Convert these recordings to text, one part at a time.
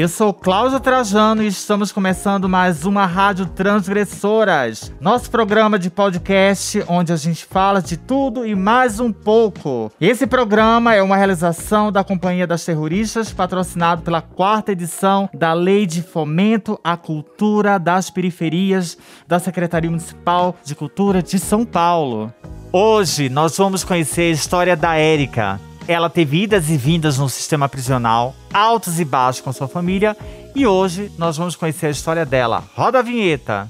Eu sou Cláudia Trajano e estamos começando mais uma Rádio Transgressoras, nosso programa de podcast onde a gente fala de tudo e mais um pouco. Esse programa é uma realização da Companhia das Terroristas, patrocinado pela quarta edição da Lei de Fomento à Cultura das Periferias da Secretaria Municipal de Cultura de São Paulo. Hoje nós vamos conhecer a história da Érica, ela teve idas e vindas no sistema prisional, altos e baixos com sua família, e hoje nós vamos conhecer a história dela. Roda a vinheta!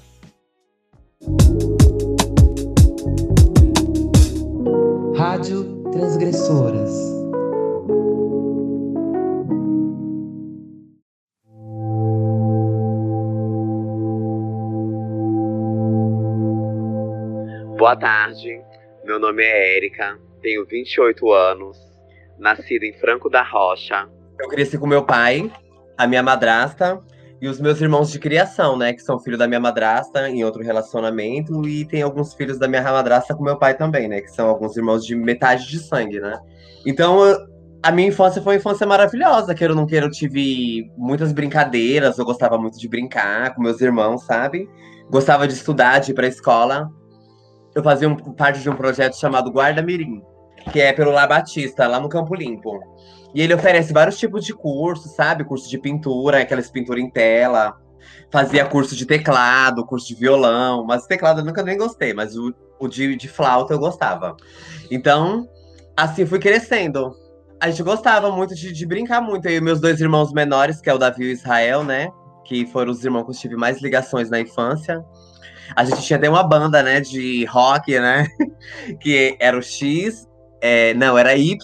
Rádio Transgressoras. Boa tarde, meu nome é Érica, tenho 28 anos, nascido em Franco da Rocha. Eu cresci com meu pai, a minha madrasta e os meus irmãos de criação, né? Que são filhos da minha madrasta em outro relacionamento. E tem alguns filhos da minha madrasta com meu pai também, né? Que são alguns irmãos de metade de sangue, né? Então, a minha infância foi uma infância maravilhosa. Queira ou não queira, eu tive muitas brincadeiras. Eu gostava muito de brincar com meus irmãos, sabe? Gostava de estudar, de ir pra escola. Eu fazia um, parte de um projeto chamado Guarda Mirim que é pelo Lar Batista, lá no Campo Limpo. E ele oferece vários tipos de cursos, sabe? Curso de pintura, aquelas pinturas em tela. Fazia curso de teclado, curso de violão. Mas teclado eu nunca nem gostei, mas o, o de, de flauta eu gostava. Então, assim fui crescendo. A gente gostava muito de, de brincar muito. E meus dois irmãos menores, que é o Davi e o Israel, né? Que foram os irmãos que eu tive mais ligações na infância. A gente tinha até uma banda, né, de rock, né? que era o X, é, não, era Y,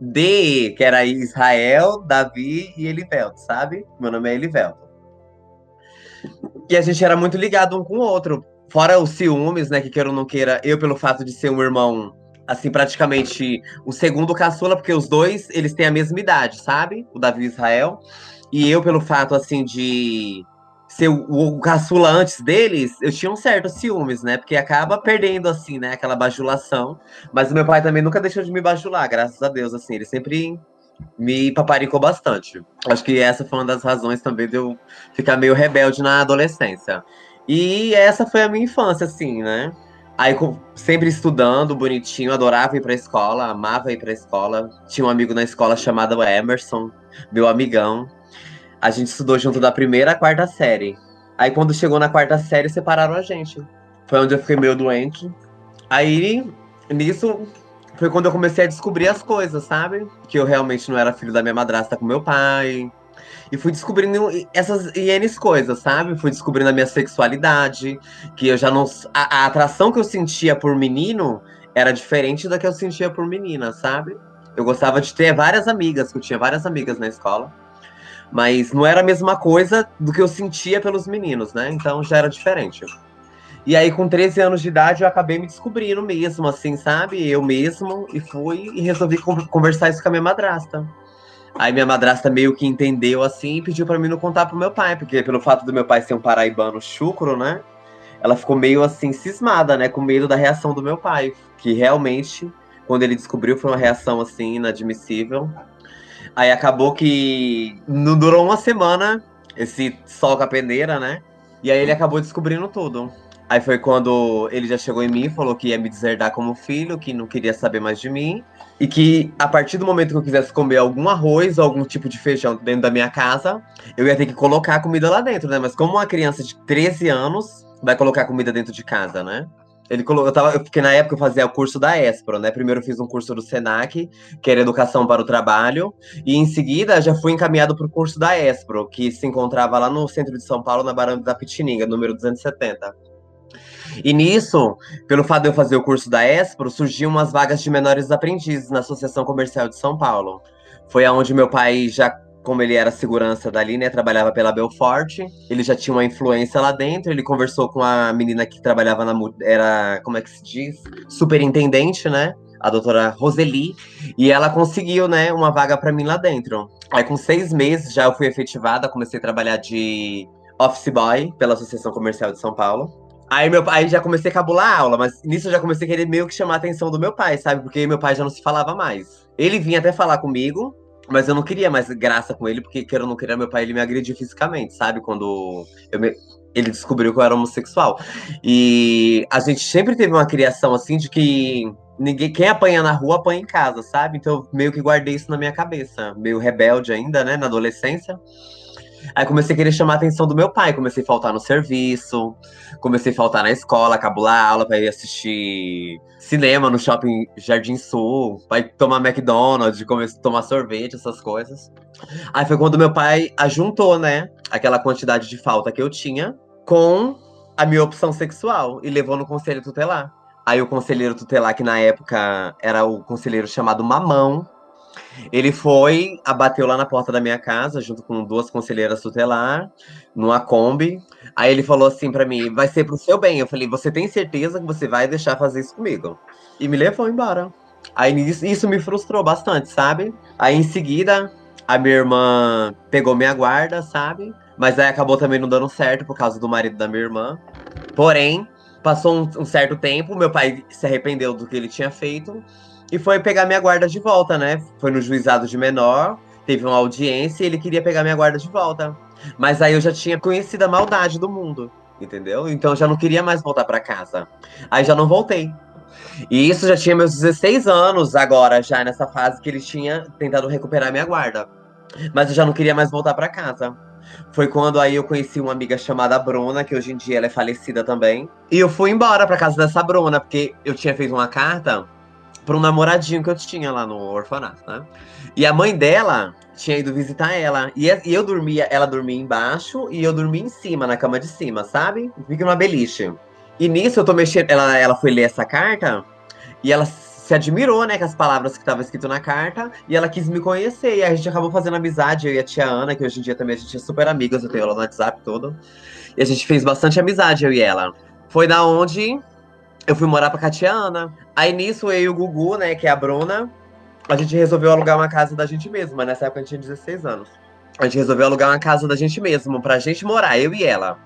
D, que era Israel, Davi e Elivelto, sabe? Meu nome é Elivelto. E a gente era muito ligado um com o outro. Fora os ciúmes, né? Que queira ou não queira, eu, pelo fato de ser um irmão, assim, praticamente o segundo caçula, porque os dois, eles têm a mesma idade, sabe? O Davi e Israel. E eu, pelo fato, assim, de ser o, o caçula antes deles, eu tinha um certo ciúmes, né? Porque acaba perdendo, assim, né? Aquela bajulação. Mas o meu pai também nunca deixou de me bajular, graças a Deus, assim. Ele sempre me paparicou bastante. Acho que essa foi uma das razões também de eu ficar meio rebelde na adolescência. E essa foi a minha infância, assim, né? Aí, sempre estudando, bonitinho, adorava ir pra escola, amava ir pra escola. Tinha um amigo na escola chamado Emerson, meu amigão. A gente estudou junto da primeira à quarta série. Aí quando chegou na quarta série, separaram a gente. Foi onde eu fiquei meio doente. Aí, nisso, foi quando eu comecei a descobrir as coisas, sabe? Que eu realmente não era filho da minha madrasta com meu pai. E fui descobrindo essas ienes coisas, sabe? Fui descobrindo a minha sexualidade, que eu já não. A, a, atração que eu sentia por menino era diferente da que eu sentia por menina, sabe? Eu gostava de ter várias amigas, que eu tinha várias amigas na escola. Mas não era a mesma coisa do que eu sentia pelos meninos, né? Então já era diferente. E aí, com 13 anos de idade, eu acabei me descobrindo mesmo, assim, sabe? Eu mesmo, e fui e resolvi conversar isso com a minha madrasta. Aí minha madrasta meio que entendeu assim e pediu para mim não contar pro meu pai, porque pelo fato do meu pai ser um paraibano chucro, né? Ela ficou meio assim cismada, né? Com medo da reação do meu pai, que realmente, quando ele descobriu, foi uma reação assim inadmissível. Aí acabou que não durou uma semana esse sol com a peneira, né? E aí ele acabou descobrindo tudo. Aí foi quando ele já chegou em mim falou que ia me deserdar como filho, que não queria saber mais de mim. E que a partir do momento que eu quisesse comer algum arroz ou algum tipo de feijão dentro da minha casa, eu ia ter que colocar a comida lá dentro, né? Mas como uma criança de 13 anos vai colocar comida dentro de casa, né? Ele colocou, eu tava, porque na época eu fazia o curso da Espro, né? Primeiro eu fiz um curso do Senac, que era Educação para o Trabalho, e em seguida já fui encaminhado para o curso da Espro, que se encontrava lá no centro de São Paulo, na Barão da Pitininga, número 270. E nisso, pelo fato de eu fazer o curso da Espro, surgiam umas vagas de menores aprendizes na Associação Comercial de São Paulo. Foi aonde meu pai já como ele era segurança dali, né, trabalhava pela Belfort, ele já tinha uma influência lá dentro, ele conversou com a menina que trabalhava na, era, como é que se diz? Superintendente, né, a doutora Roseli, e ela conseguiu, né, uma vaga para mim lá dentro. Aí com seis meses já eu fui efetivada, comecei a trabalhar de office boy pela Associação Comercial de São Paulo. Aí, meu, aí já comecei a cabular a aula, mas nisso eu já comecei a querer meio que chamar a atenção do meu pai, sabe? Porque meu pai já não se falava mais. Ele vinha até falar comigo, Mas eu não queria mais graça com ele, porque querendo ou não querer, meu pai ele me agrediu fisicamente, sabe? Quando me... ele descobriu que eu era homossexual. E a gente sempre teve uma criação assim de que ninguém, quem apanha na rua apanha em casa, sabe? Então eu meio que guardei isso na minha cabeça, meio rebelde ainda, né, na adolescência. Aí comecei a querer chamar a atenção do meu pai, comecei a faltar no serviço, comecei a faltar na escola, cabular aula para ir assistir cinema no shopping Jardim Sul, para tomar McDonald's, começar a tomar sorvete, essas coisas. Aí foi quando meu pai ajuntou, né, aquela quantidade de falta que eu tinha com a minha opção sexual e levou no conselho tutelar. Aí o conselheiro tutelar, que na época era o conselheiro chamado Mamão, ele foi, abateu lá na porta da minha casa, junto com duas conselheiras tutelar, numa Kombi. Aí ele falou assim para mim: vai ser pro seu bem. Eu falei: você tem certeza que você vai deixar fazer isso comigo? E me levou embora. Aí isso me frustrou bastante, sabe? Aí em seguida, a minha irmã pegou minha guarda, sabe? Mas aí acabou também não dando certo por causa do marido da minha irmã. Porém, passou um, um certo tempo, meu pai se arrependeu do que ele tinha feito e foi pegar minha guarda de volta, né? Foi no juizado de menor, teve uma audiência e ele queria pegar minha guarda de volta. Mas aí eu já tinha conhecido a maldade do mundo, entendeu? Então eu já não queria mais voltar para casa. Aí já não voltei. E isso já tinha meus 16 anos agora, já nessa fase que ele tinha tentado recuperar minha guarda. Mas eu já não queria mais voltar para casa. Foi quando aí eu conheci uma amiga chamada Bruna, que hoje em dia ela é falecida também. E eu fui embora para casa dessa Bruna, porque eu tinha feito uma carta para um namoradinho que eu tinha lá no orfanato, né? E a mãe dela tinha ido visitar ela. E, eu dormia, ela dormia embaixo e eu dormia em cima, na cama de cima, sabe? Fica uma beliche. E nisso eu tô mexendo. Ela, ela foi ler essa carta e ela se admirou, né, com as palavras que estavam escritas na carta, e ela quis me conhecer, e a gente acabou fazendo amizade, eu e a tia Ana, que hoje em dia também a gente é super amigas, eu tenho ela no WhatsApp todo, e a gente fez bastante amizade, eu e ela. Foi da onde eu fui morar pra Ana. Aí nisso, eu e o Gugu, né, que é a Bruna, a gente resolveu alugar uma casa da gente mesmo, mas nessa época a gente tinha 16 anos. A gente resolveu alugar uma casa da gente mesmo, pra gente morar, eu e ela.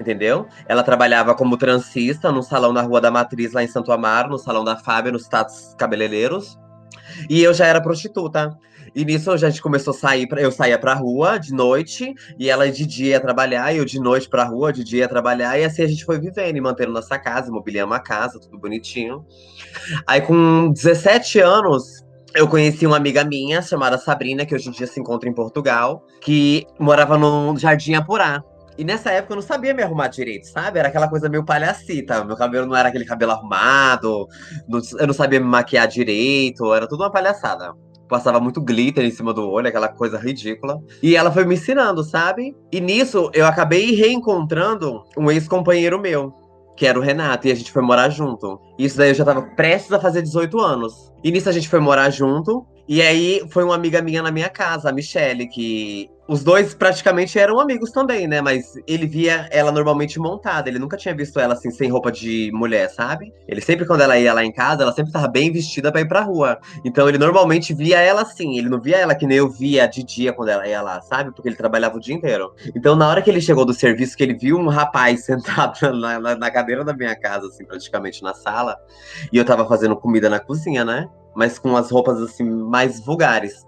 Entendeu? Ela trabalhava como transista no salão da Rua da Matriz, lá em Santo Amaro, no salão da Fábia, nos status cabeleireiros. E eu já era prostituta. E nisso a gente começou a sair, pra, eu saía pra rua de noite, e ela de dia ia trabalhar, e eu de noite pra rua, de dia ia trabalhar, e assim a gente foi vivendo e mantendo nossa casa, imobiliando a casa, tudo bonitinho. Aí com 17 anos, eu conheci uma amiga minha chamada Sabrina, que hoje em dia se encontra em Portugal, que morava no Jardim Apurá. E nessa época eu não sabia me arrumar direito, sabe? Era aquela coisa meio palhacita. Meu cabelo não era aquele cabelo arrumado, eu não sabia me maquiar direito, era tudo uma palhaçada passava muito glitter em cima do olho, aquela coisa ridícula. E ela foi me ensinando, sabe? E nisso eu acabei reencontrando um ex-companheiro meu, que era o Renato, e a gente foi morar junto. Isso daí eu já tava prestes a fazer 18 anos. E nisso a gente foi morar junto. E aí foi uma amiga minha na minha casa, a Michelle, que os dois praticamente eram amigos também, né? Mas ele via ela normalmente montada. Ele nunca tinha visto ela assim, sem roupa de mulher, sabe? Ele sempre, quando ela ia lá em casa, ela sempre tava bem vestida pra ir pra rua. Então ele normalmente via ela assim. Ele não via ela que nem eu via de dia quando ela ia lá, sabe? Porque ele trabalhava o dia inteiro. Então na hora que ele chegou do serviço, que ele viu um rapaz sentado na, na, na cadeira da minha casa, assim, praticamente na sala, e eu tava fazendo comida na cozinha, né? Mas com as roupas assim, mais vulgares.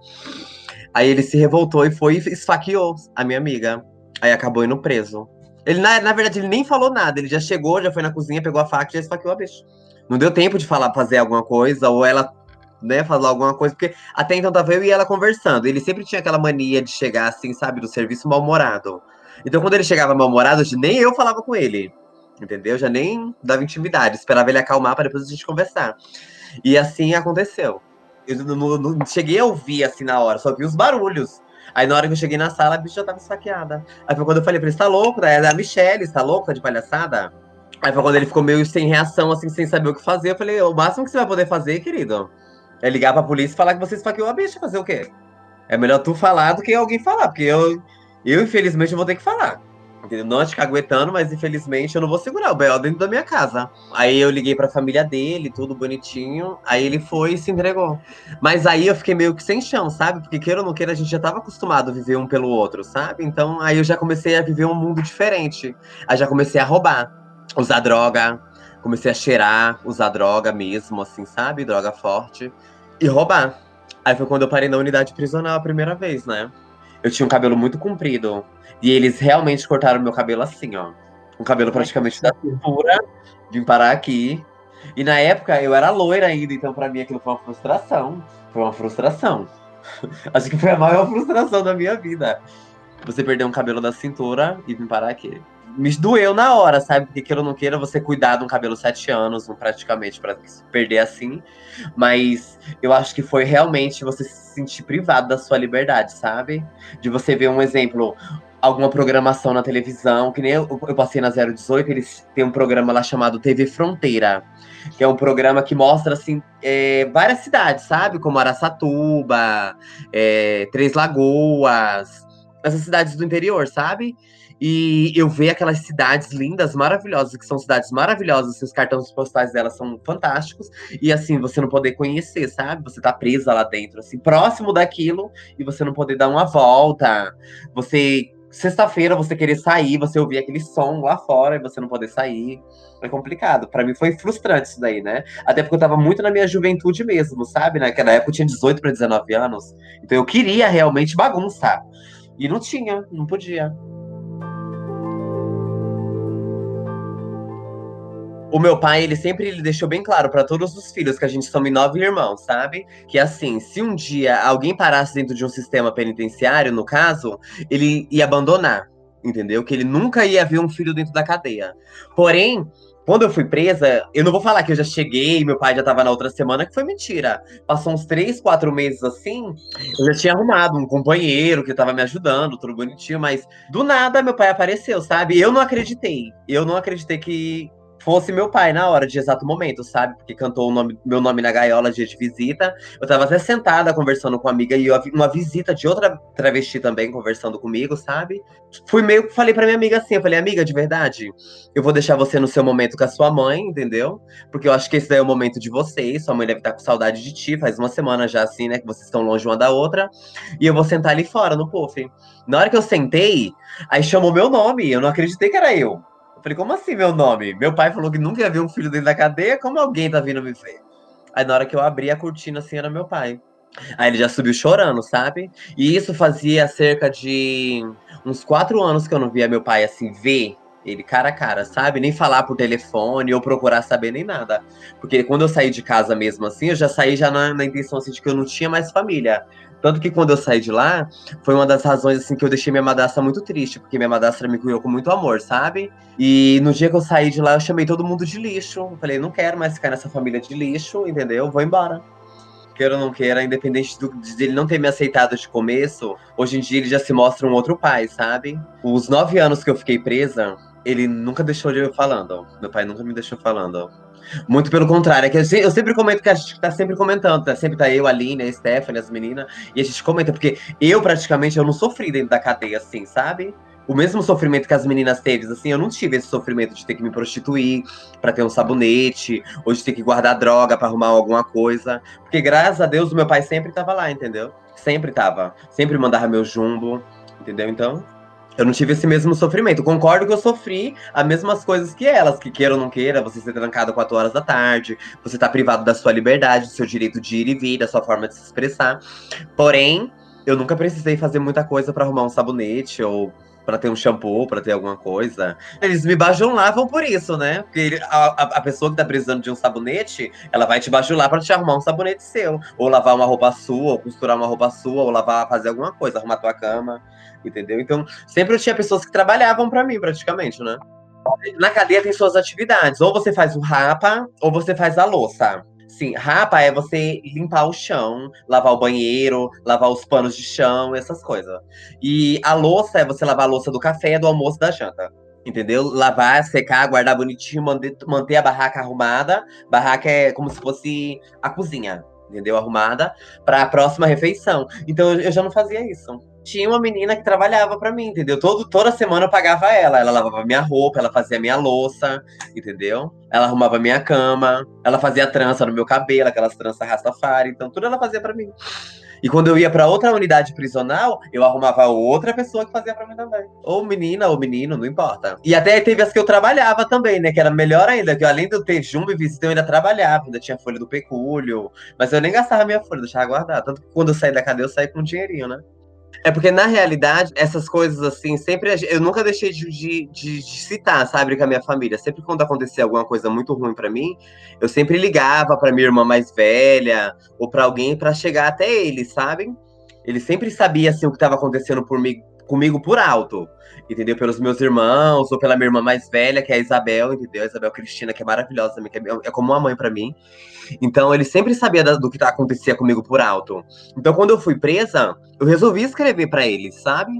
Aí ele se revoltou e foi e esfaqueou a minha amiga. Aí acabou indo preso. Ele, na, na verdade, ele nem falou nada. Ele já chegou, já foi na cozinha, pegou a faca e já esfaqueou a bicha. Não deu tempo de falar, fazer alguma coisa, ou ela, né, falar alguma coisa, porque até então tava eu e ela conversando. Ele sempre tinha aquela mania de chegar assim, sabe, do serviço mal-humorado. Então, quando ele chegava mal-humorado, nem eu falava com ele. Entendeu? Já nem dava intimidade. Esperava ele acalmar para depois a gente conversar. E assim aconteceu. Eu não, não, não, cheguei a ouvir assim na hora, só vi os barulhos. Aí na hora que eu cheguei na sala, a bicha já tava esfaqueada. Aí foi quando eu falei pra ele, tá louco? É a Michelle, tá louco? Tá de palhaçada? Aí foi quando ele ficou meio sem reação, assim, sem saber o que fazer. Eu falei, o máximo que você vai poder fazer, querido, é ligar pra polícia e falar que você esfaqueou a bicha. Fazer o quê? É melhor tu falar do que alguém falar, porque eu, eu infelizmente, vou ter que falar. Não te caguetando, mas infelizmente eu não vou segurar o B.O. dentro da minha casa. Aí eu liguei pra família dele, tudo bonitinho. Aí ele foi e se entregou. Mas aí eu fiquei meio que sem chão, sabe? Porque queira ou não queira, a gente já tava acostumado a viver um pelo outro, sabe? Então aí eu já comecei a viver um mundo diferente. Aí já comecei a roubar, usar droga, comecei a cheirar, usar droga mesmo, assim, sabe? Droga forte. E roubar. Aí foi quando eu parei na unidade prisional a primeira vez, né? Eu tinha um cabelo muito comprido. E eles realmente cortaram meu cabelo assim, ó. Um cabelo praticamente da cintura. Vim parar aqui. E na época eu era loira ainda, então pra mim aquilo foi uma frustração. Foi uma frustração. Acho que foi a maior frustração da minha vida. Você perder um cabelo da cintura e vir parar aqui. Me doeu na hora, sabe? Porque queira ou não queira, você cuidar de um cabelo sete anos, praticamente, para se perder assim. Mas eu acho que foi realmente você se sentir privado da sua liberdade, sabe? De você ver um exemplo, alguma programação na televisão, que nem eu, eu passei na 018, eles têm um programa lá chamado TV Fronteira, que é um programa que mostra, assim, é, várias cidades, sabe? Como Araçatuba, é, Três Lagoas, essas cidades do interior, sabe? E eu ver aquelas cidades lindas, maravilhosas, que são cidades maravilhosas, os cartões postais delas são fantásticos, e assim, você não poder conhecer, sabe? Você tá presa lá dentro, assim, próximo daquilo, e você não poder dar uma volta, você sexta-feira você querer sair, você ouvir aquele som lá fora e você não poder sair. É complicado. Para mim foi frustrante isso daí, né? Até porque eu tava muito na minha juventude mesmo, sabe? Naquela época eu tinha 18 para 19 anos. Então eu queria realmente bagunçar. E não tinha, não podia. O meu pai, ele sempre ele deixou bem claro para todos os filhos que a gente somos nove irmãos, sabe? Que assim, se um dia alguém parasse dentro de um sistema penitenciário, no caso, ele ia abandonar, entendeu? Que ele nunca ia ver um filho dentro da cadeia. Porém, quando eu fui presa, eu não vou falar que eu já cheguei, meu pai já tava na outra semana, que foi mentira. Passou uns três, quatro meses assim, eu já tinha arrumado um companheiro que tava me ajudando, tudo bonitinho, mas do nada meu pai apareceu, sabe? Eu não acreditei. Eu não acreditei que, fosse meu pai na hora, de exato momento, sabe? Porque cantou o nome, meu nome na gaiola dia de visita. Eu tava até sentada conversando com uma amiga e uma visita de outra travesti também conversando comigo, sabe? Fui meio falei pra minha amiga assim, eu falei, amiga, de verdade, eu vou deixar você no seu momento com a sua mãe, entendeu? Porque eu acho que esse daí é o momento de vocês, sua mãe deve estar com saudade de ti, faz uma semana já assim, né, que vocês estão longe uma da outra, e eu vou sentar ali fora no puff. Na hora que eu sentei, aí chamou meu nome, eu não acreditei que era eu. Falei, como assim meu nome? Meu pai falou que nunca ia ver um filho dentro da cadeia, como alguém tá vindo me ver? Aí na hora que eu abri a cortina, assim, era meu pai. Aí ele já subiu chorando, sabe? E isso fazia cerca de uns quatro anos que eu não via meu pai, assim, ver ele cara a cara, sabe? Nem falar por telefone ou procurar saber nem nada. Porque quando eu saí de casa mesmo assim, eu já saí já na, na intenção assim, de que eu não tinha mais família. Tanto que quando eu saí de lá, foi uma das razões assim que eu deixei minha madrasta muito triste, porque minha madrasta me cuidou com muito amor, sabe? E no dia que eu saí de lá, eu chamei todo mundo de lixo. Eu falei, não quero mais ficar nessa família de lixo, entendeu? Vou embora. Queira ou não queira, independente do, de ele não ter me aceitado de começo, hoje em dia ele já se mostra um outro pai, sabe? Os nove anos que eu fiquei presa, ele nunca deixou de eu falando. Meu pai nunca me deixou falando. Muito pelo contrário, é que eu, sempre comento que a gente tá sempre comentando, tá? Sempre tá eu, a Aline, a Stephanie, as meninas, e a gente comenta, porque eu praticamente eu não sofri dentro da cadeia, assim, sabe? O mesmo sofrimento que as meninas teve, assim, eu não tive esse sofrimento de ter que me prostituir para ter um sabonete, ou de ter que guardar droga para arrumar alguma coisa. Porque graças a Deus o meu pai sempre tava lá, entendeu? Sempre tava. Sempre mandava meu jumbo, entendeu? Então, eu não tive esse mesmo sofrimento. Concordo que eu sofri as mesmas coisas que elas, que queira ou não queira, você ser trancado 4 horas da tarde, você tá privado da sua liberdade, do seu direito de ir e vir, da sua forma de se expressar. Porém, eu nunca precisei fazer muita coisa para arrumar um sabonete ou para ter um shampoo, para ter alguma coisa. Eles me bajulavam por isso, né? Porque a, a, pessoa que tá precisando de um sabonete, ela vai te bajular para te arrumar um sabonete seu. Ou lavar uma roupa sua, ou costurar uma roupa sua, ou lavar, fazer alguma coisa, arrumar tua cama, entendeu? Então, sempre eu tinha pessoas que trabalhavam para mim, praticamente, né? Na cadeia tem suas atividades. Ou você faz o rapa, ou você faz a louça. Sim, rapa é você limpar o chão, lavar o banheiro, lavar os panos de chão, essas coisas. E a louça é você lavar a louça do café, do almoço, da janta. Entendeu? Lavar, secar, guardar bonitinho, manter, a barraca arrumada. Barraca é como se fosse a cozinha, entendeu? Arrumada para a próxima refeição. Então eu já não fazia isso tinha uma menina que trabalhava para mim, entendeu? Todo, toda semana eu pagava ela. Ela lavava minha roupa, ela fazia minha louça, entendeu? Ela arrumava minha cama, ela fazia trança no meu cabelo, aquelas tranças rastafari, então tudo ela fazia para mim. E quando eu ia pra outra unidade prisional, eu arrumava outra pessoa que fazia pra mim também. Ou menina, ou menino, não importa. E até teve as que eu trabalhava também, né? Que era melhor ainda, que eu, além de eu ter jumbo e visita, eu ainda trabalhava, ainda tinha folha do pecúlio. Mas eu nem gastava minha folha, deixava guardar. Tanto que quando eu saí da cadeia, eu saí com um dinheirinho, né? É porque, na realidade, essas coisas assim, sempre. Eu nunca deixei de, de, de, de citar, sabe, com a minha família. Sempre quando acontecia alguma coisa muito ruim para mim, eu sempre ligava para minha irmã mais velha ou para alguém para chegar até eles, sabe? Ele sempre sabia assim, o que estava acontecendo por mim, comigo por alto entendeu? Pelos meus irmãos, ou pela minha irmã mais velha, que é a Isabel, entendeu? A Isabel Cristina, que é maravilhosa também, que é, é como uma mãe para mim. Então, ele sempre sabia do que acontecia comigo por alto. Então, quando eu fui presa, eu resolvi escrever para eles, sabe?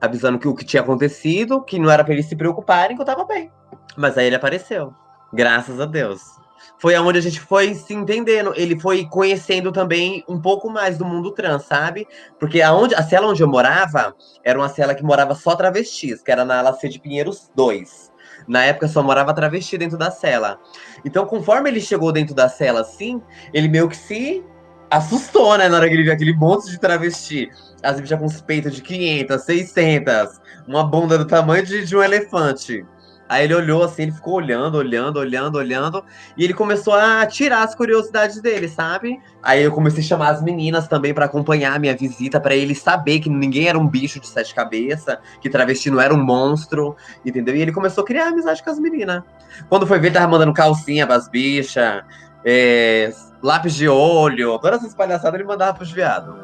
Avisando que o que tinha acontecido, que não era para eles se preocuparem, que eu tava bem. Mas aí ele apareceu. Graças a Deus foi aonde a gente foi se entendendo. Ele foi conhecendo também um pouco mais do mundo trans, sabe? Porque aonde, a cela onde eu morava era uma cela que morava só travestis, que era na ala C de Pinheiros 2. Na época só morava travesti dentro da cela. Então, conforme ele chegou dentro da cela, assim, ele meio que se assustou, né? Na hora que ele viu aquele monte de travesti. As bichas com os peitos de 500, 600, uma bunda do tamanho de, de um elefante. Aí ele olhou assim, ele ficou olhando, olhando, olhando, olhando, e ele começou a tirar as curiosidades dele, sabe? Aí eu comecei a chamar as meninas também para acompanhar a minha visita, para ele saber que ninguém era um bicho de sete cabeças, que travesti não era um monstro, entendeu? E ele começou a criar amizade com as meninas. Quando foi ver, ele tava mandando calcinha pras bichas, é, lápis de olho, todas essas palhaçadas ele mandava pros viados.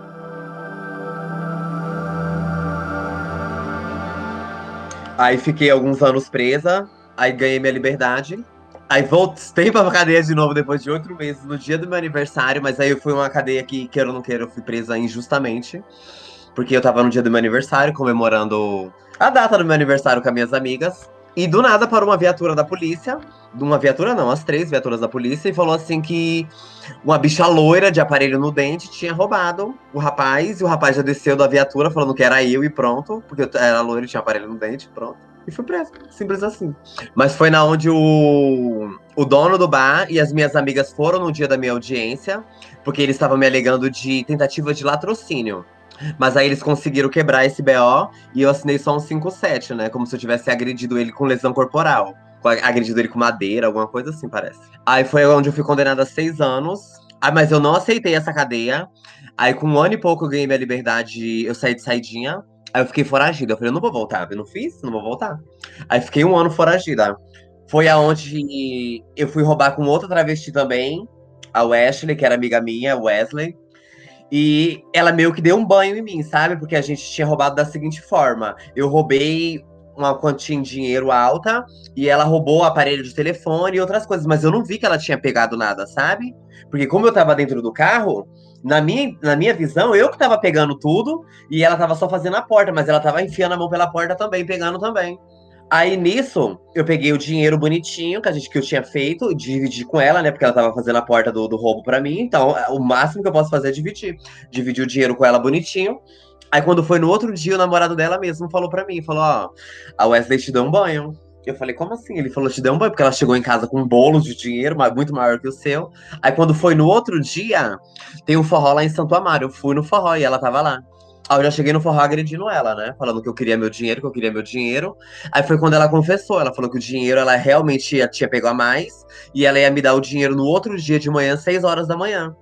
Aí fiquei alguns anos presa, aí ganhei minha liberdade. Aí voltei pra cadeia de novo depois de oito meses, no dia do meu aniversário, mas aí eu fui uma cadeia que, queira ou não queira, eu fui presa injustamente. Porque eu tava no dia do meu aniversário, comemorando a data do meu aniversário com as minhas amigas. E do nada parou uma viatura da polícia. Uma viatura não, as três viaturas da polícia, e falou assim que uma bicha loira de aparelho no dente tinha roubado o rapaz, e o rapaz já desceu da viatura falando que era eu e pronto, porque eu era loira e tinha aparelho no dente, pronto. E fui preso, simples assim. Mas foi na onde o, o dono do bar e as minhas amigas foram no dia da minha audiência, porque eles estavam me alegando de tentativa de latrocínio. Mas aí eles conseguiram quebrar esse BO e eu assinei só um 57, né? Como se eu tivesse agredido ele com lesão corporal. Agredido ele com madeira, alguma coisa assim, parece. Aí foi onde eu fui condenada a seis anos. Ah, mas eu não aceitei essa cadeia. Aí, com um ano e pouco, eu ganhei minha liberdade. Eu saí de saidinha. Aí eu fiquei foragida. Eu falei, eu não vou voltar. Eu não fiz, não vou voltar. Aí fiquei um ano foragida. Foi aonde eu fui roubar com outra travesti também. A Wesley, que era amiga minha, Wesley. E ela meio que deu um banho em mim, sabe? Porque a gente tinha roubado da seguinte forma: eu roubei uma quantia em dinheiro alta e ela roubou o aparelho de telefone e outras coisas, mas eu não vi que ela tinha pegado nada, sabe? Porque como eu tava dentro do carro, na minha, na minha visão, eu que tava pegando tudo e ela tava só fazendo a porta, mas ela tava enfiando a mão pela porta também, pegando também. Aí nisso, eu peguei o dinheiro bonitinho que a gente que eu tinha feito, dividi com ela, né? Porque ela tava fazendo a porta do, do roubo para mim. Então, o máximo que eu posso fazer é dividir. Dividir o dinheiro com ela bonitinho. Aí quando foi no outro dia, o namorado dela mesmo falou para mim, falou, ó, a Wesley te deu um banho. Eu falei, como assim? Ele falou, te deu um banho, porque ela chegou em casa com um bolo de dinheiro, muito maior que o seu. Aí quando foi no outro dia, tem um forró lá em Santo Amaro. Eu fui no forró e ela tava lá. Aí eu já cheguei no forró agredindo ela, né? Falando que eu queria meu dinheiro, que eu queria meu dinheiro. Aí foi quando ela confessou. Ela falou que o dinheiro ela realmente ia, tinha pego a mais. E ela ia me dar o dinheiro no outro dia de manhã, 6 horas da manhã.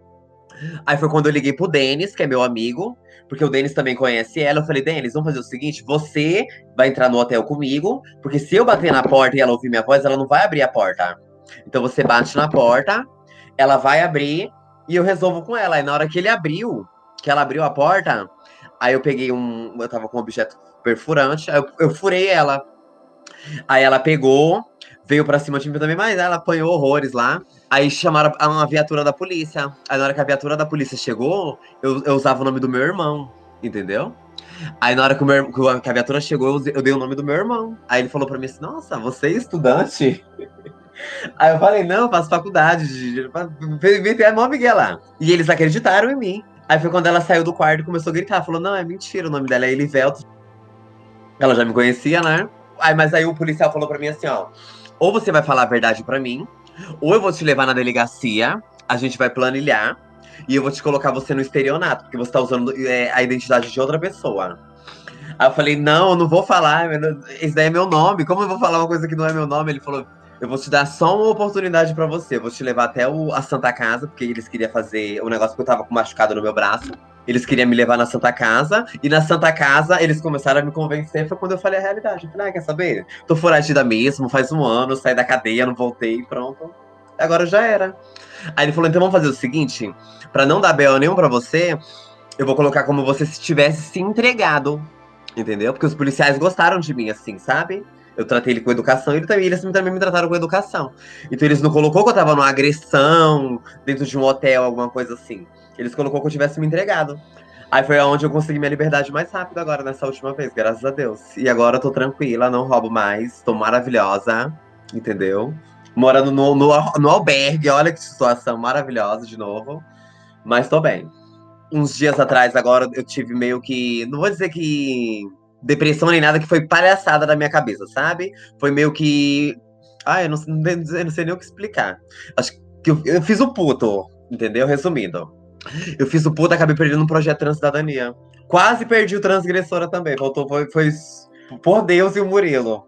Aí foi quando eu liguei pro Denis, que é meu amigo, porque o Denis também conhece ela. Eu falei, Denis, vamos fazer o seguinte: você vai entrar no hotel comigo, porque se eu bater na porta e ela ouvir minha voz, ela não vai abrir a porta. Então você bate na porta, ela vai abrir e eu resolvo com ela. E na hora que ele abriu, que ela abriu a porta, Aí eu peguei um. Eu tava com um objeto perfurante, aí eu, eu furei ela. Aí ela pegou, veio pra cima de mim também, mas ela apanhou horrores lá. Aí chamaram uma viatura da polícia. Aí na hora que a viatura da polícia chegou, eu, eu usava o nome do meu irmão, entendeu? Aí na hora que, o meu, que a viatura chegou, eu, dei o nome do meu irmão. Aí ele falou pra mim assim: Nossa, você é estudante? Aí eu falei: Não, eu faço faculdade. Vem ter a mó Miguel lá. E eles acreditaram em mim. Aí foi quando ela saiu do quarto e começou a gritar. Falou, não, é mentira, o nome dela é Elivelto. Ela já me conhecia, né? Aí, mas aí o policial falou pra mim assim, ó. Ou você vai falar a verdade pra mim, ou eu vou te levar na delegacia, a gente vai planilhar. e eu vou te colocar você no estelionato, porque você tá usando é, a identidade de outra pessoa. Aí eu falei, não, eu não vou falar, esse daí é meu nome, como eu vou falar uma coisa que não é meu nome? Ele falou, eu vou te dar só uma oportunidade para você, eu vou te levar até o, a Santa Casa, porque eles queriam fazer o negócio que eu tava com machucado no meu braço. Eles queriam me levar na Santa Casa, e na Santa Casa eles começaram a me convencer, foi quando eu falei a realidade. Eu falei, ah, quer saber? Tô foragida mesmo, faz um ano, saí da cadeia, não voltei, pronto. Agora já era. Aí ele falou, então vamos fazer o seguinte, para não dar B.O. nenhum pra você, eu vou colocar como você se tivesse se entregado Entendeu? Porque os policiais gostaram de mim, assim, sabe? Eu tratei ele com educação e ele também, eles também me trataram com educação. Então eles não colocou que eu tava numa agressão dentro de um hotel, alguma coisa assim. Eles colocou que eu tivesse me entregado. Aí foi onde eu consegui minha liberdade mais rápido agora, nessa última vez, graças a Deus. E agora eu tô tranquila, não roubo mais, tô maravilhosa, entendeu? Morando no, no, no albergue, olha que situação maravilhosa de novo. Mas tô bem uns dias atrás, agora, eu tive meio que. Não vou dizer que depressão nem nada, que foi palhaçada da minha cabeça, sabe? Foi meio que. Ah, eu não, eu não sei nem o que explicar. Acho que eu, eu fiz o puto, entendeu? Resumindo. Eu fiz o puto, acabei perdendo um projeto Transcidadania. Quase perdi o Transgressora também. Faltou, foi, foi por Deus e o Murilo.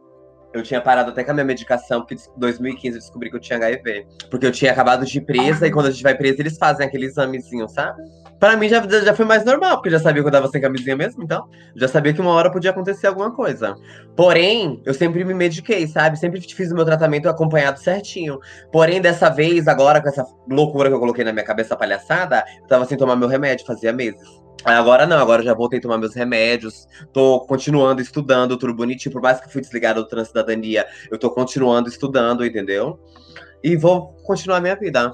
Eu tinha parado até com a minha medicação, porque em 2015 eu descobri que eu tinha HIV. Porque eu tinha acabado de ir presa, e quando a gente vai presa, eles fazem aquele examezinho, sabe? Pra mim já, já foi mais normal, porque já sabia que eu tava sem camisinha mesmo, então. Já sabia que uma hora podia acontecer alguma coisa. Porém, eu sempre me mediquei, sabe? Sempre fiz o meu tratamento acompanhado certinho. Porém, dessa vez, agora, com essa loucura que eu coloquei na minha cabeça palhaçada, eu tava sem tomar meu remédio, fazia meses. Agora não, agora já voltei a tomar meus remédios, tô continuando estudando, tudo bonitinho, por mais que eu fui desligado do Transcidadania, eu tô continuando estudando, entendeu? E vou continuar minha vida.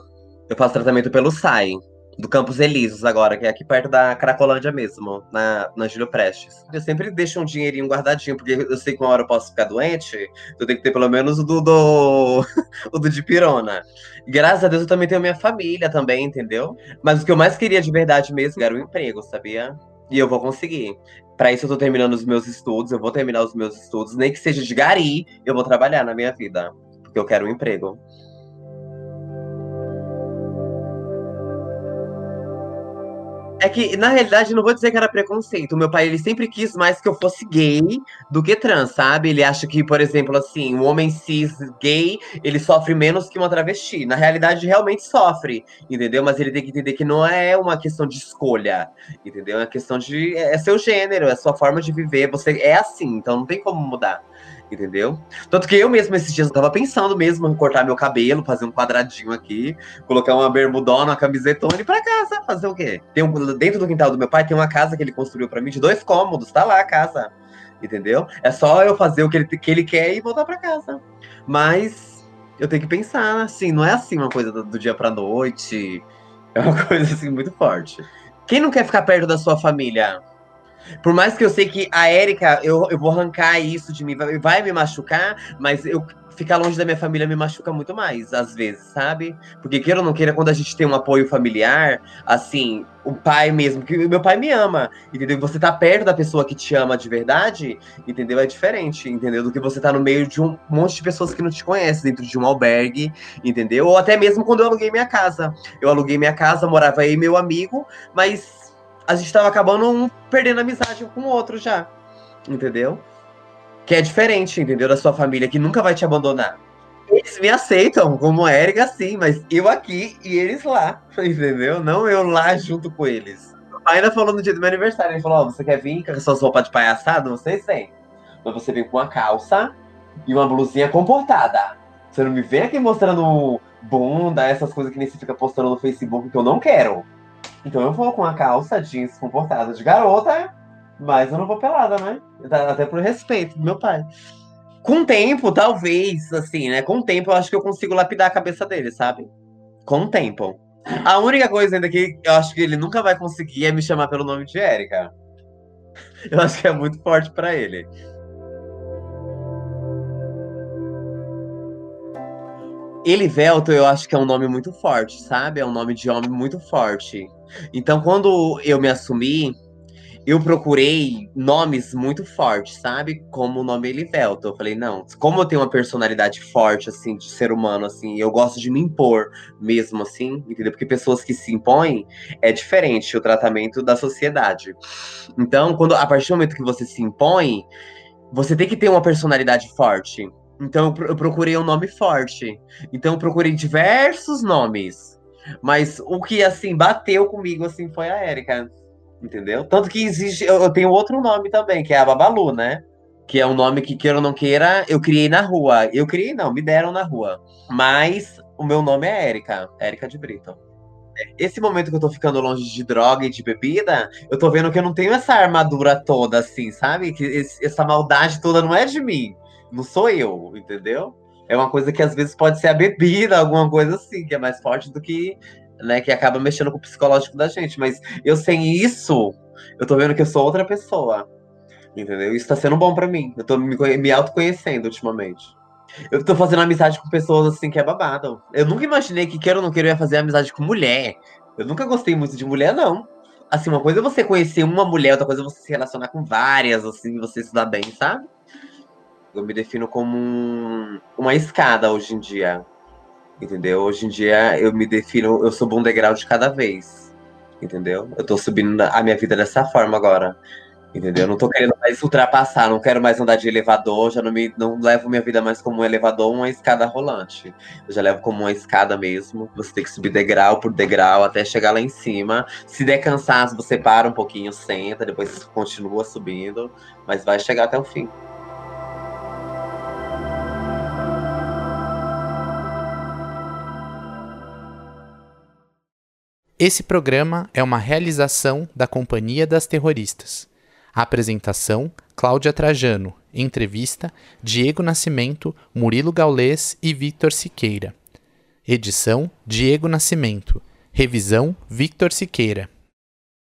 Eu faço tratamento pelo SAI, do Campos Elíseos agora, que é aqui perto da Cracolândia mesmo, na, na Júlio Prestes. Eu sempre deixo um dinheirinho guardadinho, porque eu sei que uma hora eu posso ficar doente, eu tenho que ter pelo menos o do, do, o do Dipirona. E, graças a Deus eu também tenho minha família também, entendeu? Mas o que eu mais queria de verdade mesmo era o emprego, sabia? E eu vou conseguir. Para isso eu tô terminando os meus estudos, eu vou terminar os meus estudos, nem que seja de gari, eu vou trabalhar na minha vida, porque eu quero um emprego. É que, na realidade, não vou dizer que era preconceito. O meu pai, ele sempre quis mais que eu fosse gay do que trans, sabe? Ele acha que, por exemplo, assim, o homem cis gay, ele sofre menos que uma travesti. Na realidade, realmente sofre, entendeu? Mas ele tem que entender que não é uma questão de escolha, entendeu? É uma questão de... É seu gênero, é sua forma de viver. Você é assim, então não tem como mudar entendeu? Tanto que eu mesmo esses dias eu tava pensando mesmo em cortar meu cabelo, fazer um quadradinho aqui, colocar uma bermudona, uma camisetona e ir pra casa. Fazer o quê? Tem um, dentro do quintal do meu pai tem uma casa que ele construiu para mim de dois cômodos, tá lá a casa. Entendeu? É só eu fazer o que ele, que ele quer e voltar para casa. Mas eu tenho que pensar, assim, não é assim uma coisa do, do dia pra noite. É uma coisa assim muito forte. Quem não quer ficar perto da sua família? Por mais que eu sei que a Érica, eu, eu vou arrancar isso de mim, vai, vai me machucar, mas eu ficar longe da minha família me machuca muito mais, às vezes, sabe? Porque queira ou não queira, quando a gente tem um apoio familiar, assim, o pai mesmo, que meu pai me ama, entendeu? Você tá perto da pessoa que te ama de verdade, entendeu? É diferente, entendeu? Do que você tá no meio de um monte de pessoas que não te conhecem, dentro de um albergue, entendeu? Ou até mesmo quando eu aluguei minha casa. Eu aluguei minha casa, morava aí meu amigo, mas a gente tava acabando um perdendo amizade com o outro já. Entendeu? Que é diferente, entendeu? Da sua família, que nunca vai te abandonar. Eles me aceitam como Érica, sim, mas eu aqui e eles lá, entendeu? Não eu lá junto com eles. Ainda falou no dia do meu aniversário, ele falou, oh, você quer vir com as suas roupas de palhaçada? Vocês têm. Mas você vem com uma calça e uma blusinha comportada. Você não me vê aqui mostrando bunda, essas coisas que nem se fica postando no Facebook, que eu não quero. Então eu vou com a calça jeans comportada de garota, mas eu não vou pelada, né? Até por respeito do meu pai. Com o tempo, talvez, assim, né? Com o tempo, eu acho que eu consigo lapidar a cabeça dele, sabe? Com o tempo. A única coisa ainda que eu acho que ele nunca vai conseguir é me chamar pelo nome de Érica. Eu acho que é muito forte para ele. Elivelto, eu acho que é um nome muito forte, sabe? É um nome de homem muito forte. Então, quando eu me assumi, eu procurei nomes muito fortes, sabe? Como o nome Elivelto. Eu falei, não, como eu tenho uma personalidade forte, assim, de ser humano, assim, eu gosto de me impor mesmo, assim, entendeu? Porque pessoas que se impõem é diferente o tratamento da sociedade. Então, quando a partir do momento que você se impõe, você tem que ter uma personalidade forte. Então, eu procurei um nome forte. Então, eu procurei diversos nomes. Mas o que, assim, bateu comigo, assim, foi a Érica entendeu? Tanto que existe, eu tenho outro nome também, que é a Babalu, né? Que é um nome que, queira ou não queira, eu criei na rua. Eu criei, não, me deram na rua. Mas o meu nome é Érica, Érica de Brito. Esse momento que eu tô ficando longe de droga e de bebida, eu tô vendo que eu não tenho essa armadura toda, assim, sabe? Que esse, essa maldade toda não é de mim. Não sou eu, entendeu? É uma coisa que às vezes pode ser a bebida, alguma coisa assim, que é mais forte do que né, que acaba mexendo com o psicológico da gente. Mas eu sem isso, eu tô vendo que eu sou outra pessoa. Entendeu? Isso tá sendo bom para mim. Eu tô me, me autoconhecendo ultimamente. Eu tô fazendo amizade com pessoas assim que é babado. Eu nunca imaginei que queira ou não queira eu ia fazer amizade com mulher. Eu nunca gostei muito de mulher, não. Assim, uma coisa é você conhecer uma mulher, outra coisa é você se relacionar com várias, assim, você se dar bem, sabe? Eu me defino como um, uma escada hoje em dia. Entendeu? Hoje em dia eu me defino, eu subo um degrau de cada vez. Entendeu? Eu tô subindo a minha vida dessa forma agora. Entendeu? Eu não tô querendo mais ultrapassar, não quero mais andar de elevador, já não, me, não levo minha vida mais como um elevador, uma escada rolante. Eu já levo como uma escada mesmo. Você tem que subir degrau por degrau até chegar lá em cima. Se der cansaço, você para um pouquinho, senta, depois continua subindo, mas vai chegar até o fim. Esse programa é uma realização da Companhia das Terroristas. apresentação: Cláudia Trajano. Entrevista: Diego Nascimento, Murilo Gaulês e Victor Siqueira. Edição: Diego Nascimento. Revisão: Victor Siqueira.